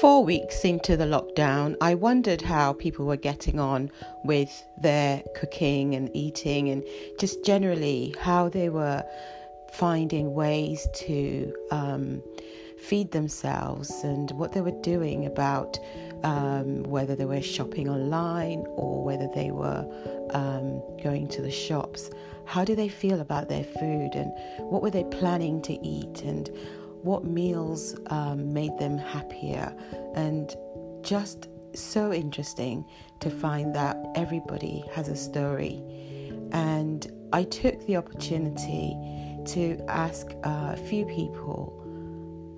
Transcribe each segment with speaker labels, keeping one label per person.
Speaker 1: four weeks into the lockdown, I wondered how people were getting on with their cooking and eating, and just generally how they were finding ways to um, feed themselves and what they were doing about um, whether they were shopping online or whether they were um, going to the shops. How do they feel about their food and what were they planning to eat and what meals um, made them happier? And just so interesting to find that everybody has a story. And I took the opportunity to ask uh, a few people.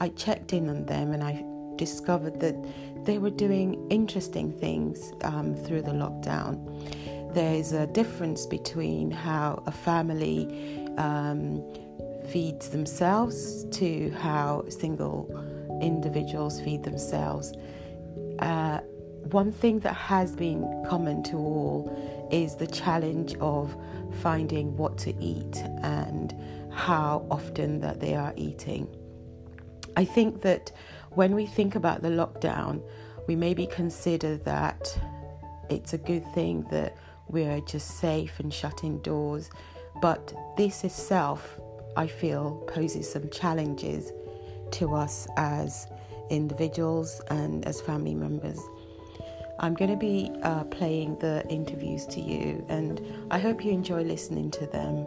Speaker 1: I checked in on them and I discovered that they were doing interesting things um, through the lockdown. There's a difference between how a family um, feeds themselves to how single individuals feed themselves. Uh, one thing that has been common to all is the challenge of finding what to eat and how often that they are eating. I think that when we think about the lockdown, we maybe consider that it's a good thing that we're just safe and shut indoors, but this itself, I feel, poses some challenges to us as individuals and as family members. I'm going to be uh, playing the interviews to you, and I hope you enjoy listening to them.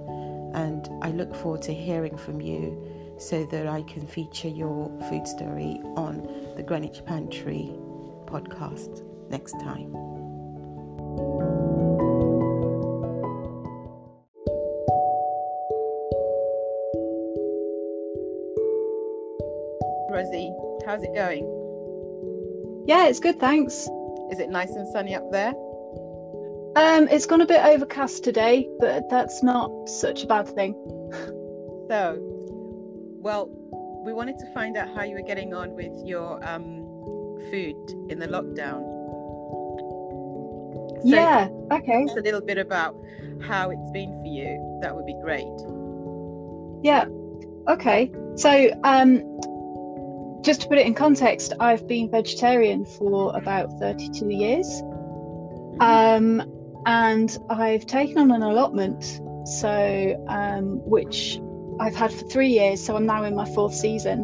Speaker 1: And I look forward to hearing from you so that I can feature your food story on the Greenwich Pantry podcast next time. How's it going?
Speaker 2: Yeah, it's good, thanks.
Speaker 1: Is it nice and sunny up there?
Speaker 2: Um, it's gone a bit overcast today, but that's not such a bad thing.
Speaker 1: so, well, we wanted to find out how you were getting on with your um, food in the lockdown.
Speaker 2: So yeah, okay.
Speaker 1: Just a little bit about how it's been for you. That would be great.
Speaker 2: Yeah. Okay. So, um, just to put it in context, I've been vegetarian for about 32 years. Um, and I've taken on an allotment, so um, which I've had for three years. So I'm now in my fourth season.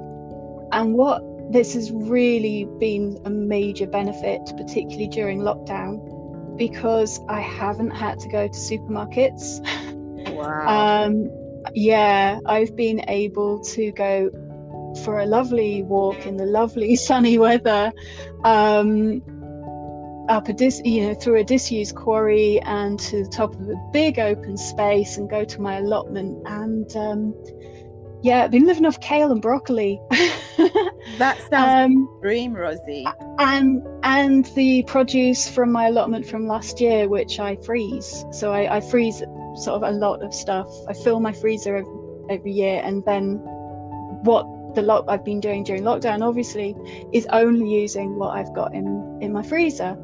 Speaker 2: And what this has really been a major benefit, particularly during lockdown, because I haven't had to go to supermarkets.
Speaker 1: Wow. um,
Speaker 2: yeah, I've been able to go for a lovely walk in the lovely sunny weather um, up a dis- you know through a disused quarry and to the top of a big open space and go to my allotment. And um, yeah I've been living off kale and broccoli.
Speaker 1: That sounds um, dream Rosie.
Speaker 2: and and the produce from my allotment from last year which I freeze. So I, I freeze sort of a lot of stuff. I fill my freezer every, every year and then what the lot I've been doing during lockdown obviously is only using what I've got in in my freezer.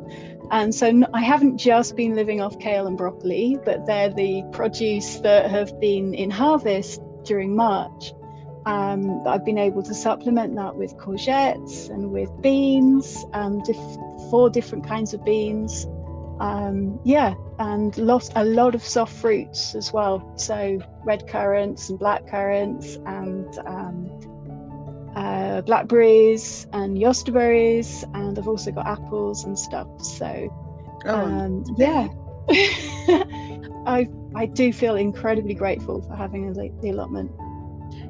Speaker 2: And so I haven't just been living off kale and broccoli, but they're the produce that have been in harvest during March. Um, I've been able to supplement that with courgettes and with beans, um, diff- four different kinds of beans. Um, yeah, and lost a lot of soft fruits as well. So red currants and black currants and um, uh, blackberries and jostaberries, and I've also got apples and stuff. So, oh, um, yeah, I I do feel incredibly grateful for having the allotment.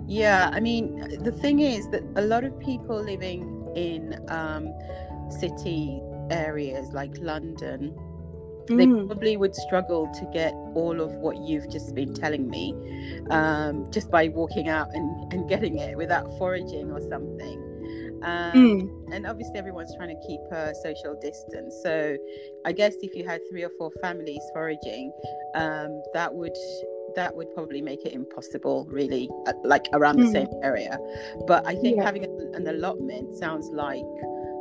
Speaker 1: Yeah, I mean, the thing is that a lot of people living in um, city areas like London they mm. probably would struggle to get all of what you've just been telling me um, just by walking out and, and getting it without foraging or something. Um, mm. And obviously, everyone's trying to keep a social distance. So, I guess if you had three or four families foraging, um, that would that would probably make it impossible, really, uh, like around mm. the same area. But I think yeah. having an allotment sounds like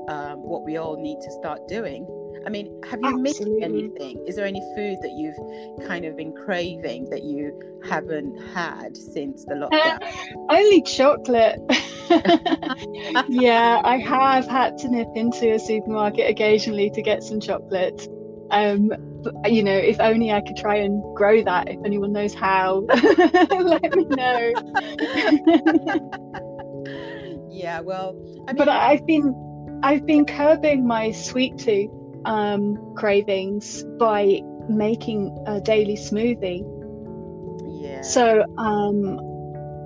Speaker 1: um, what we all need to start doing I mean, have you Absolutely. missed anything? Is there any food that you've kind of been craving that you haven't had since the uh, lockdown?
Speaker 2: Uh, only chocolate. yeah, I have had to nip into a supermarket occasionally to get some chocolate. Um, you know, if only I could try and grow that. If anyone knows how, let me know.
Speaker 1: yeah, well,
Speaker 2: I mean... but I've been I've been curbing my sweet tooth um, cravings by making a daily smoothie.
Speaker 1: Yeah.
Speaker 2: So um,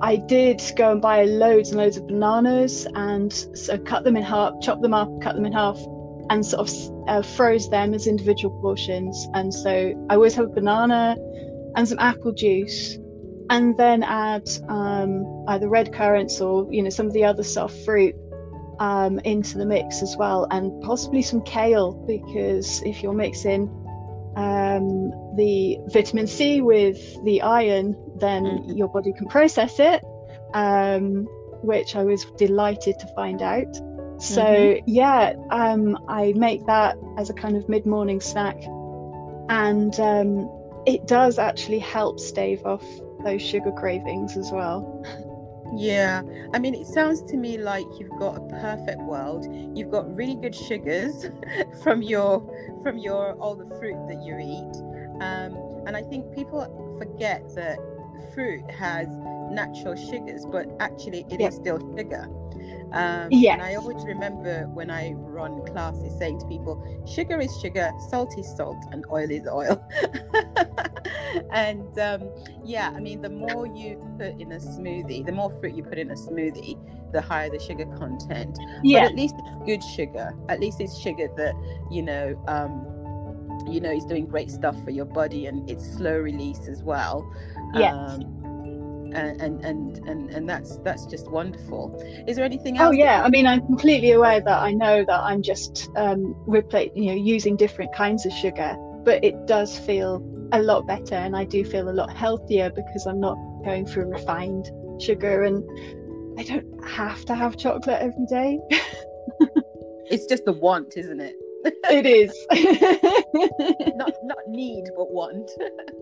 Speaker 2: I did go and buy loads and loads of bananas and so cut them in half, chop them up, cut them in half, and sort of uh, froze them as individual portions. And so I always have a banana and some apple juice, and then add um, either red currants or you know some of the other soft fruit um, into the mix as well, and possibly some kale because if you're mixing um, the vitamin C with the iron, then mm-hmm. your body can process it, um, which I was delighted to find out. So mm-hmm. yeah, um, I make that as a kind of mid-morning snack, and um, it does actually help stave off those sugar cravings as well.
Speaker 1: Yeah, I mean, it sounds to me like you've got a perfect world. You've got really good sugars from your from your all the fruit that you eat, um, and I think people forget that fruit has natural sugars, but actually it is still sugar. Um,
Speaker 2: yeah.
Speaker 1: And I always remember when I run classes saying to people, sugar is sugar, salt is salt, and oil is oil. and um, yeah, I mean, the more you put in a smoothie, the more fruit you put in a smoothie, the higher the sugar content.
Speaker 2: Yeah.
Speaker 1: But at least it's good sugar. At least it's sugar that, you know, um, you know, is doing great stuff for your body and it's slow release as well.
Speaker 2: Yeah. Um,
Speaker 1: and and and and that's that's just wonderful is there anything
Speaker 2: oh,
Speaker 1: else
Speaker 2: oh yeah i mean i'm completely aware that i know that i'm just um replace you know using different kinds of sugar but it does feel a lot better and i do feel a lot healthier because i'm not going through refined sugar and i don't have to have chocolate every day.
Speaker 1: It's just the want isn't it?
Speaker 2: It is.
Speaker 1: Not not need but want.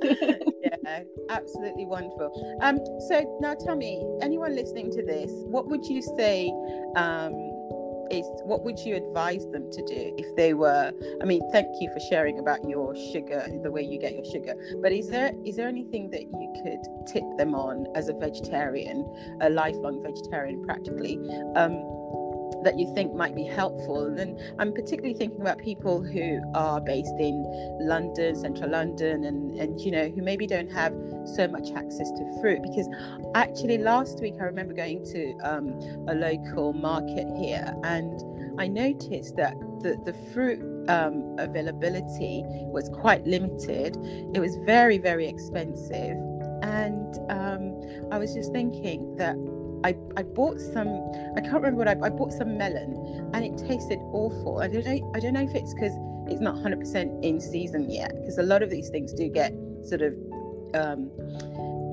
Speaker 1: Yeah absolutely wonderful. Um so now tell me anyone listening to this what would you say um is what would you advise them to do if they were i mean thank you for sharing about your sugar the way you get your sugar but is there is there anything that you could tip them on as a vegetarian a lifelong vegetarian practically? Um that you think might be helpful. And I'm particularly thinking about people who are based in London, central London, and, and you know, who maybe don't have so much access to fruit. Because actually, last week I remember going to um, a local market here and I noticed that the, the fruit um, availability was quite limited. It was very, very expensive. And um, I was just thinking that I, I bought some I can't remember what I, I bought some melon and it tasted awful. I don't know I don't know if it's because it's not 100% in season yet because a lot of these things do get sort of um,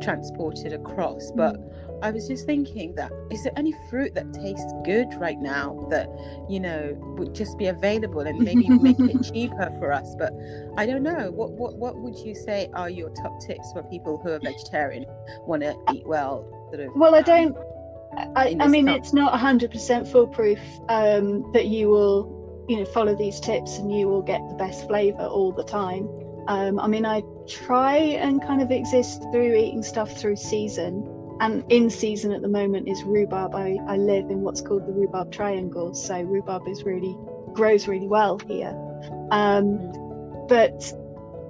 Speaker 1: transported across but I was just thinking that is there any fruit that tastes good right now that you know would just be available and maybe make it cheaper for us but I don't know what what what would you say are your top tips for people who are vegetarian want to eat well sort of
Speaker 2: well I don't I, I mean, it's not 100% foolproof um, that you will, you know, follow these tips and you will get the best flavor all the time. Um, I mean, I try and kind of exist through eating stuff through season. And in season at the moment is rhubarb. I, I live in what's called the rhubarb triangle. So rhubarb is really grows really well here. Um, but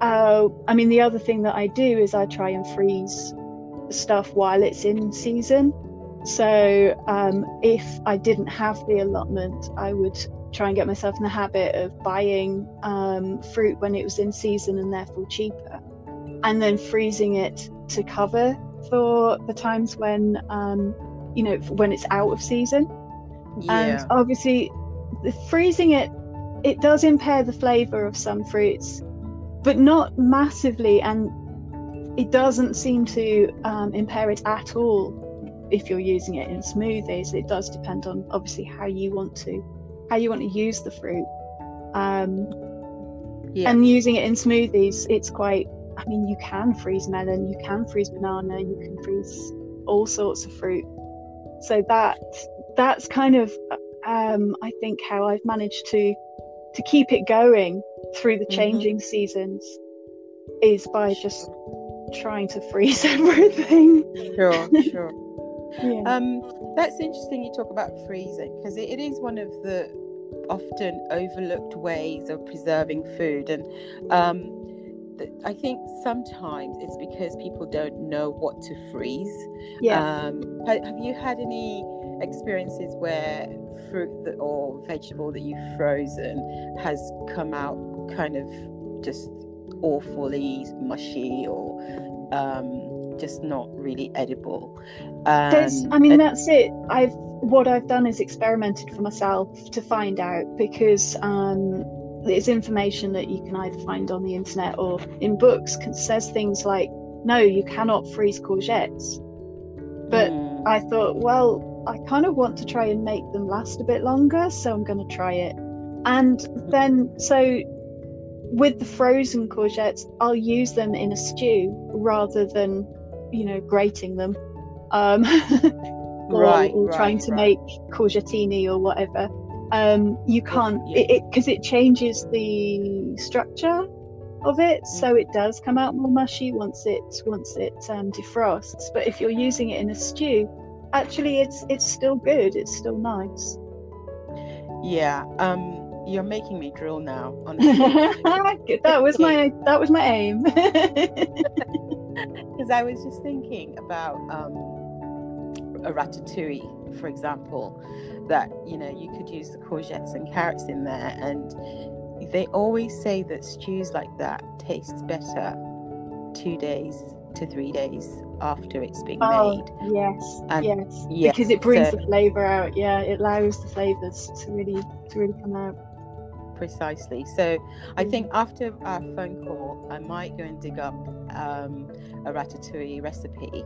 Speaker 2: uh, I mean, the other thing that I do is I try and freeze stuff while it's in season. So um, if I didn't have the allotment, I would try and get myself in the habit of buying um, fruit when it was in season and therefore cheaper, and then freezing it to cover for the times when um, you know when it's out of season.
Speaker 1: Yeah.
Speaker 2: And obviously, the freezing it it does impair the flavour of some fruits, but not massively, and it doesn't seem to um, impair it at all if you're using it in smoothies it does depend on obviously how you want to how you want to use the fruit um, yeah. and using it in smoothies, it's quite. I mean, you can freeze melon, you can freeze banana, you can freeze all sorts of fruit. So that that's kind of, um, I think, how I've managed to to keep it going through the mm-hmm. changing mm-hmm. seasons is by just trying to freeze everything.
Speaker 1: Sure, sure. Yeah. Um, that's interesting. You talk about freezing because it, it is one of the often overlooked ways of preserving food, and um, I think sometimes it's because people don't know what to freeze.
Speaker 2: Yeah.
Speaker 1: Um, have you had any experiences where fruit that, or vegetable that you've frozen has come out kind of just awfully mushy or um, just not really edible.
Speaker 2: Um, I mean, that's it. I've what I've done is experimented for myself to find out because um, there's information that you can either find on the internet or in books says things like, "No, you cannot freeze courgettes." But mm. I thought, well, I kind of want to try and make them last a bit longer, so I'm going to try it. And then, so with the frozen courgettes, I'll use them in a stew rather than, you know, grating them. Um, or, right, or right, trying to right. make courgettini or whatever. Um, you can't because it, it, it changes the structure of it, mm. so it does come out more mushy once it once it um, defrosts. But if you're using it in a stew, actually, it's it's still good. It's still nice.
Speaker 1: Yeah. Um you're making me drill now.
Speaker 2: that was my that was my aim.
Speaker 1: Because I was just thinking about um, a ratatouille, for example, that you know you could use the courgettes and carrots in there, and they always say that stews like that tastes better two days to three days after it's been oh,
Speaker 2: made. Yes, and, yes, yeah, because it brings so, the flavour out. Yeah, it allows the flavours to really to really come out
Speaker 1: precisely. So I think after our phone call, I might go and dig up um, a ratatouille recipe,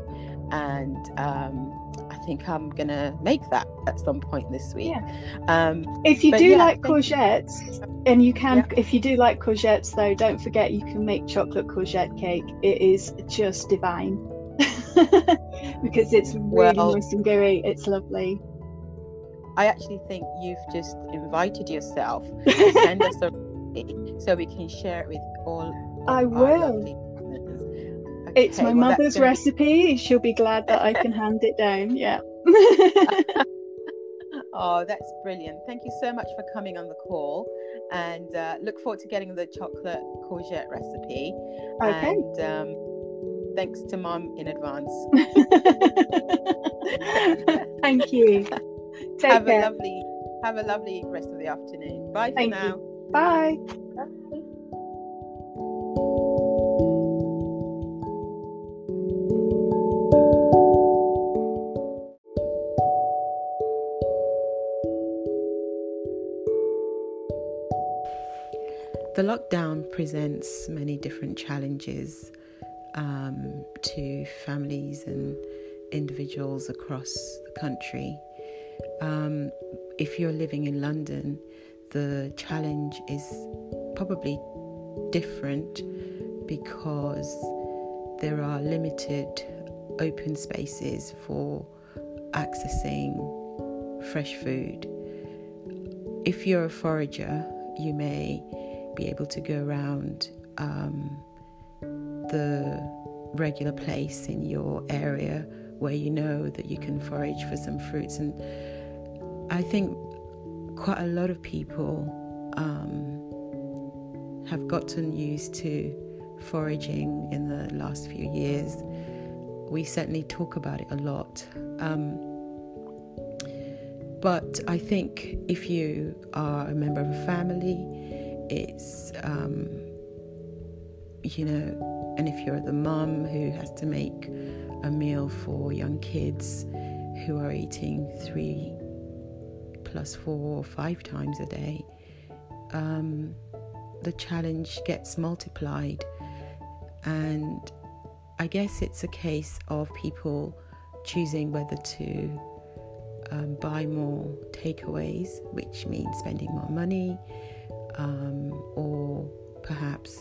Speaker 1: and um, I think I'm gonna make that at some point this week.
Speaker 2: Yeah. Um, if you do yeah, like courgettes, you. and you can, yeah. if you do like courgettes, though, don't forget you can make chocolate courgette cake. It is just divine. because it's really well, nice and gooey. It's lovely.
Speaker 1: I actually think you've just invited yourself to send us a so we can share it with all.
Speaker 2: I will. Okay, it's my well, mother's recipe. Be... She'll be glad that I can hand it down. Yeah.
Speaker 1: oh, that's brilliant. Thank you so much for coming on the call and uh, look forward to getting the chocolate courgette recipe.
Speaker 2: Okay.
Speaker 1: And um, thanks to mom in advance.
Speaker 2: Thank you. Take
Speaker 1: have
Speaker 2: care.
Speaker 1: a lovely have a lovely rest of the afternoon. Bye
Speaker 2: Thank
Speaker 1: for now.
Speaker 2: You. Bye. Bye.
Speaker 1: The lockdown presents many different challenges um, to families and individuals across the country. Um, if you're living in London, the challenge is probably different because there are limited open spaces for accessing fresh food. If you're a forager, you may be able to go around um, the regular place in your area where you know that you can forage for some fruits. And I think quite a lot of people um, have gotten used to foraging in the last few years. We certainly talk about it a lot. Um, but I think if you are a member of a family, it's, um, you know, and if you're the mum who has to make a meal for young kids who are eating three plus four or five times a day, um, the challenge gets multiplied. And I guess it's a case of people choosing whether to um, buy more takeaways, which means spending more money, um, or perhaps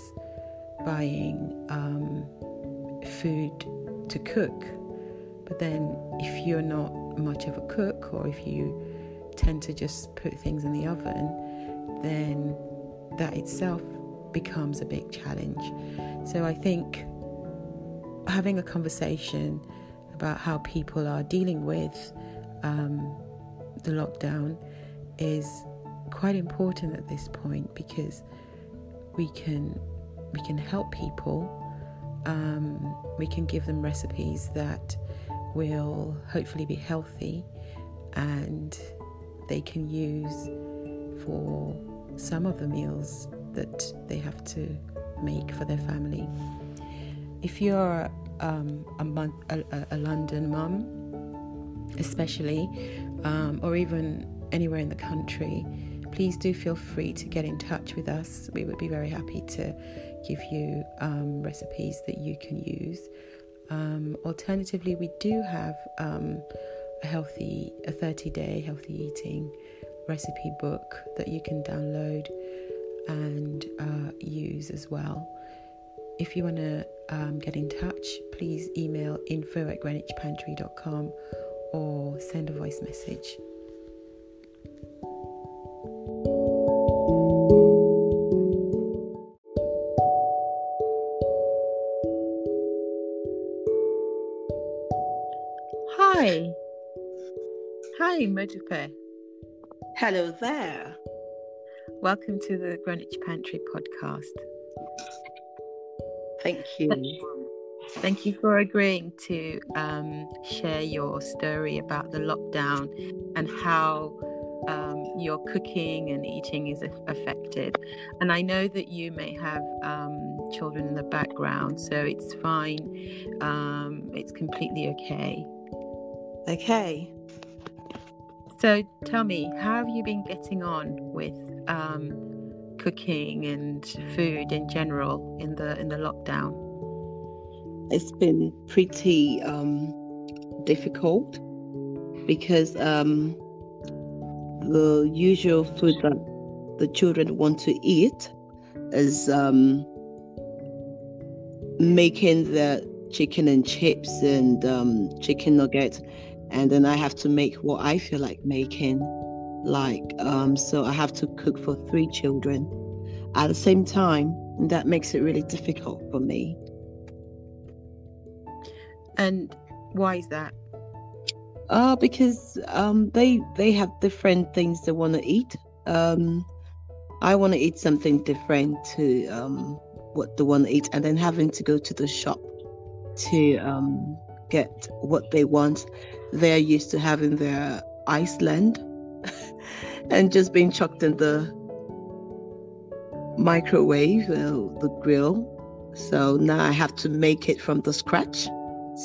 Speaker 1: buying um, food to cook. But then, if you're not much of a cook, or if you tend to just put things in the oven, then that itself becomes a big challenge. So, I think having a conversation about how people are dealing with um, the lockdown is quite important at this point because we can we can help people. Um, we can give them recipes that will hopefully be healthy and they can use for some of the meals that they have to make for their family. If you're um, a, a, a, London mum, especially, um, or even anywhere in the country, please do feel free to get in touch with us. We would be very happy to give you um, recipes that you can use. Um, alternatively, we do have um, a healthy, a 30 day healthy eating recipe book that you can download and uh, use as well. If you want to um, get in touch, please email info at greenwichpantry.com or send a voice message. Modupe.
Speaker 3: Hello there.
Speaker 1: Welcome to the Greenwich Pantry podcast.
Speaker 3: Thank you.
Speaker 1: Thank you for agreeing to um, share your story about the lockdown and how um, your cooking and eating is affected. And I know that you may have um, children in the background, so it's fine. Um, it's completely okay.
Speaker 3: Okay.
Speaker 1: So tell me, how have you been getting on with um, cooking and food in general in the in the lockdown?
Speaker 3: It's been pretty um, difficult because um, the usual food that the children want to eat is um, making the chicken and chips and um, chicken nuggets and then I have to make what I feel like making. Like, um, so I have to cook for three children at the same time. And that makes it really difficult for me.
Speaker 1: And why is that?
Speaker 3: Uh, because um, they they have different things they want to eat. Um, I want to eat something different to um, what they want to eat, and then having to go to the shop to um, get what they want they're used to having their Iceland and just being chucked in the microwave, uh, the grill. So now I have to make it from the scratch.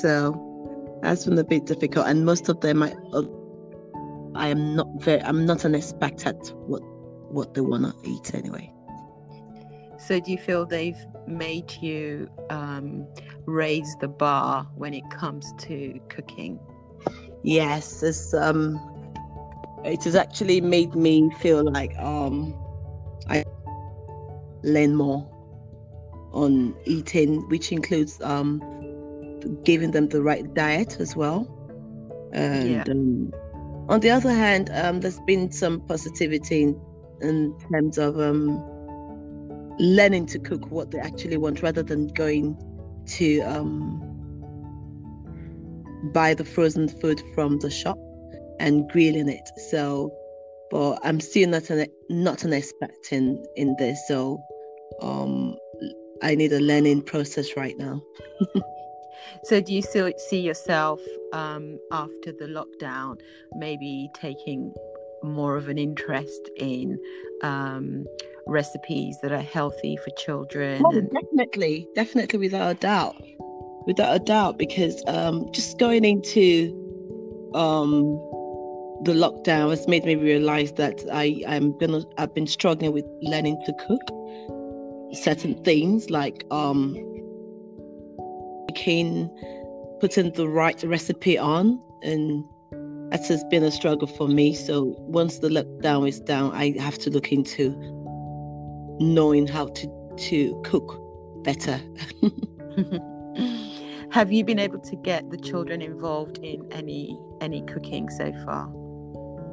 Speaker 3: So that's been a bit difficult. And most of them, I, uh, I am not very, I'm not an expert at what what they want to eat anyway.
Speaker 1: So do you feel they've made you um, raise the bar when it comes to cooking?
Speaker 3: Yes, it's um, it has actually made me feel like um, I learn more on eating, which includes um, giving them the right diet as well. And yeah. um, on the other hand, um, there's been some positivity in, in terms of um, learning to cook what they actually want rather than going to um, buy the frozen food from the shop and grilling it. So, but I'm still not an not an expert in in this. So, um, I need a learning process right now.
Speaker 1: so, do you still see yourself um, after the lockdown, maybe taking more of an interest in um, recipes that are healthy for children?
Speaker 3: Oh, and... definitely, definitely, without a doubt without a doubt, because um, just going into um, the lockdown has made me realize that I am gonna I've been struggling with learning to cook certain things like um, making putting the right recipe on and that has been a struggle for me. So once the lockdown is down, I have to look into knowing how to to cook better.
Speaker 1: Have you been able to get the children involved in any any cooking so far?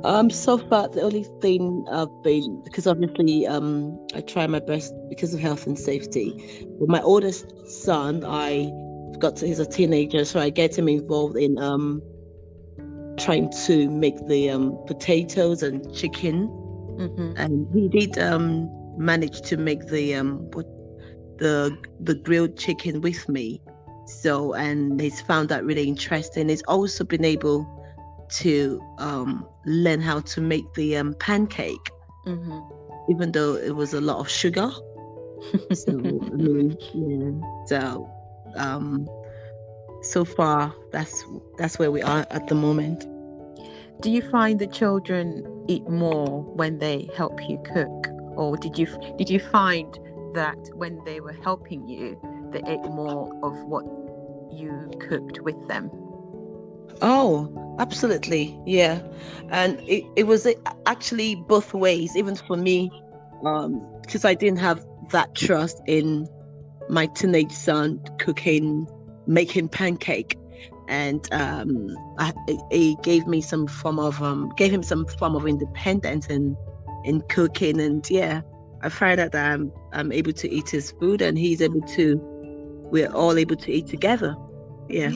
Speaker 3: Um, so far the only thing I've been because obviously um I try my best because of health and safety. With my oldest son, I got to, he's a teenager, so I get him involved in um trying to make the um potatoes and chicken,
Speaker 1: Mm-hmm.
Speaker 3: and he did um manage to make the um the the grilled chicken with me. So and he's found that really interesting. He's also been able to um, learn how to make the um, pancake,
Speaker 1: Mm-hmm.
Speaker 3: even though it was a lot of sugar. So I mean, yeah. So um, so far, that's that's where we are at the moment.
Speaker 1: Do you find the children eat more when they help you cook, or did you did you find that when they were helping you, they ate more of what you cooked with them?
Speaker 3: Oh, absolutely, yeah. And it, it was actually both ways, even for me, um, because I didn't have that trust in my teenage son cooking, making pancake, and um, I, it, gave me some form of um, gave him some form of independence in in cooking, and yeah, I find that I'm I'm able to eat his food, and he's able to. We're all able to eat together. Yeah.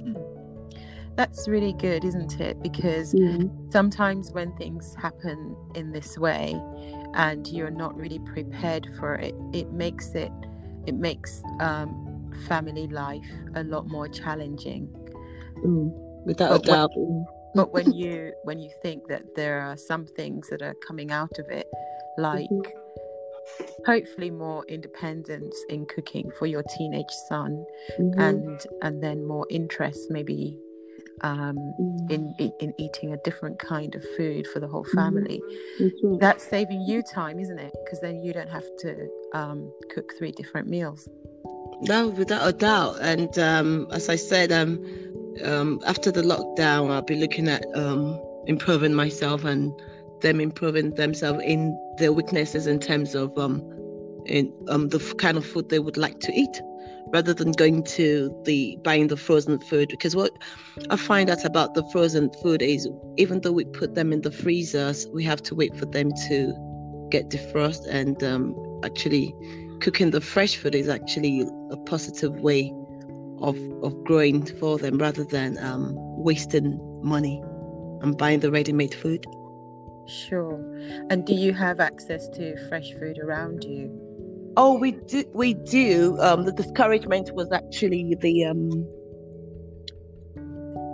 Speaker 1: That's really good, isn't it? Because sometimes when things happen in this way and you're not really prepared for it, it makes it it makes um, family life a lot more challenging.
Speaker 3: Mm, without
Speaker 1: But
Speaker 3: a doubt. mm.
Speaker 1: But when you when you think that there are some things that are coming out of it, like hopefully more independence in cooking for your teenage son,
Speaker 3: Mhm.
Speaker 1: and and then more interest maybe um,
Speaker 3: Mm.
Speaker 1: in, in in eating a different kind of food for the whole
Speaker 3: Mhm.
Speaker 1: family.
Speaker 3: That's right.
Speaker 1: That's saving you time, isn't it? Because then you don't have to um, cook three different meals.
Speaker 3: No, without a doubt. And um, as I said, um, um, after the lockdown, I'll be looking at um, improving myself and them improving themselves in their weaknesses in terms of um, in um, the kind of food they would like to eat, rather than going to the buying the frozen food. Because what I find out about the frozen food is, even though we put them in the freezers, we have to wait for them to get defrost and um, actually cooking the fresh food is actually a positive way of of growing for them rather than um, wasting money and buying the ready-made food.
Speaker 1: Sure. And do you have access to fresh food around you?
Speaker 3: Oh, we do. We do. Um, the discouragement was actually the um,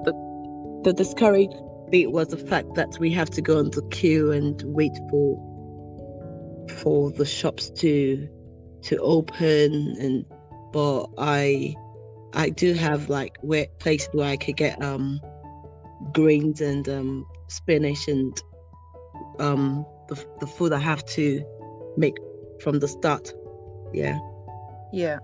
Speaker 3: the the discouraged bit was the fact that we have to go on the queue and wait for for the shops to to open and but I I do have like where places where I could get um greens and um spinach and um the the food I have to make from the start. Yeah.
Speaker 1: Yeah.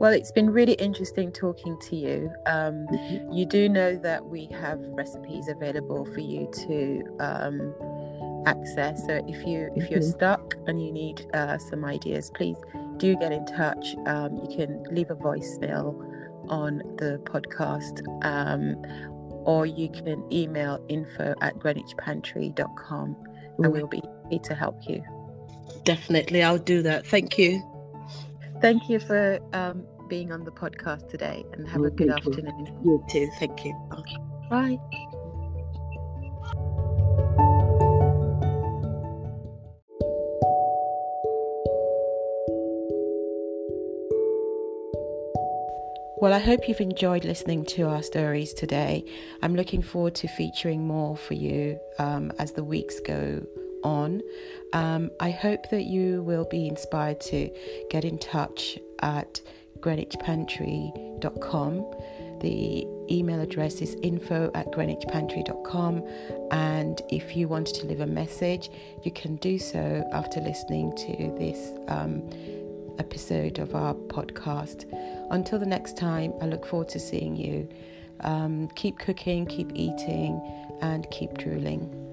Speaker 1: Well, it's been really interesting talking to you. Um, you do know that we have recipes available for you to um, access. So if you if you're
Speaker 3: Mhm.
Speaker 1: stuck and you need uh, some ideas, please do get in touch. Um, you can leave a voicemail on the podcast, um, or you can email info at greenwichpantry.com and
Speaker 3: Mm.
Speaker 1: we'll be happy to help you.
Speaker 3: Definitely, I'll do that. Thank you.
Speaker 1: Thank you for um, being on the podcast today and have a
Speaker 3: Mm,
Speaker 1: good
Speaker 3: thank you.
Speaker 1: afternoon.
Speaker 3: You too. Thank you.
Speaker 1: Bye. Well, I hope you've enjoyed listening to our stories today. I'm looking forward to featuring more for you um, as the weeks go on. Um, I hope that you will be inspired to get in touch at greenwichpantry.com. The email address is info at greenwichpantry.com. And if you wanted to leave a message, you can do so after listening to this um, episode of our podcast. Until the next time, I look forward to seeing you. Um, keep cooking, keep eating, and keep drooling.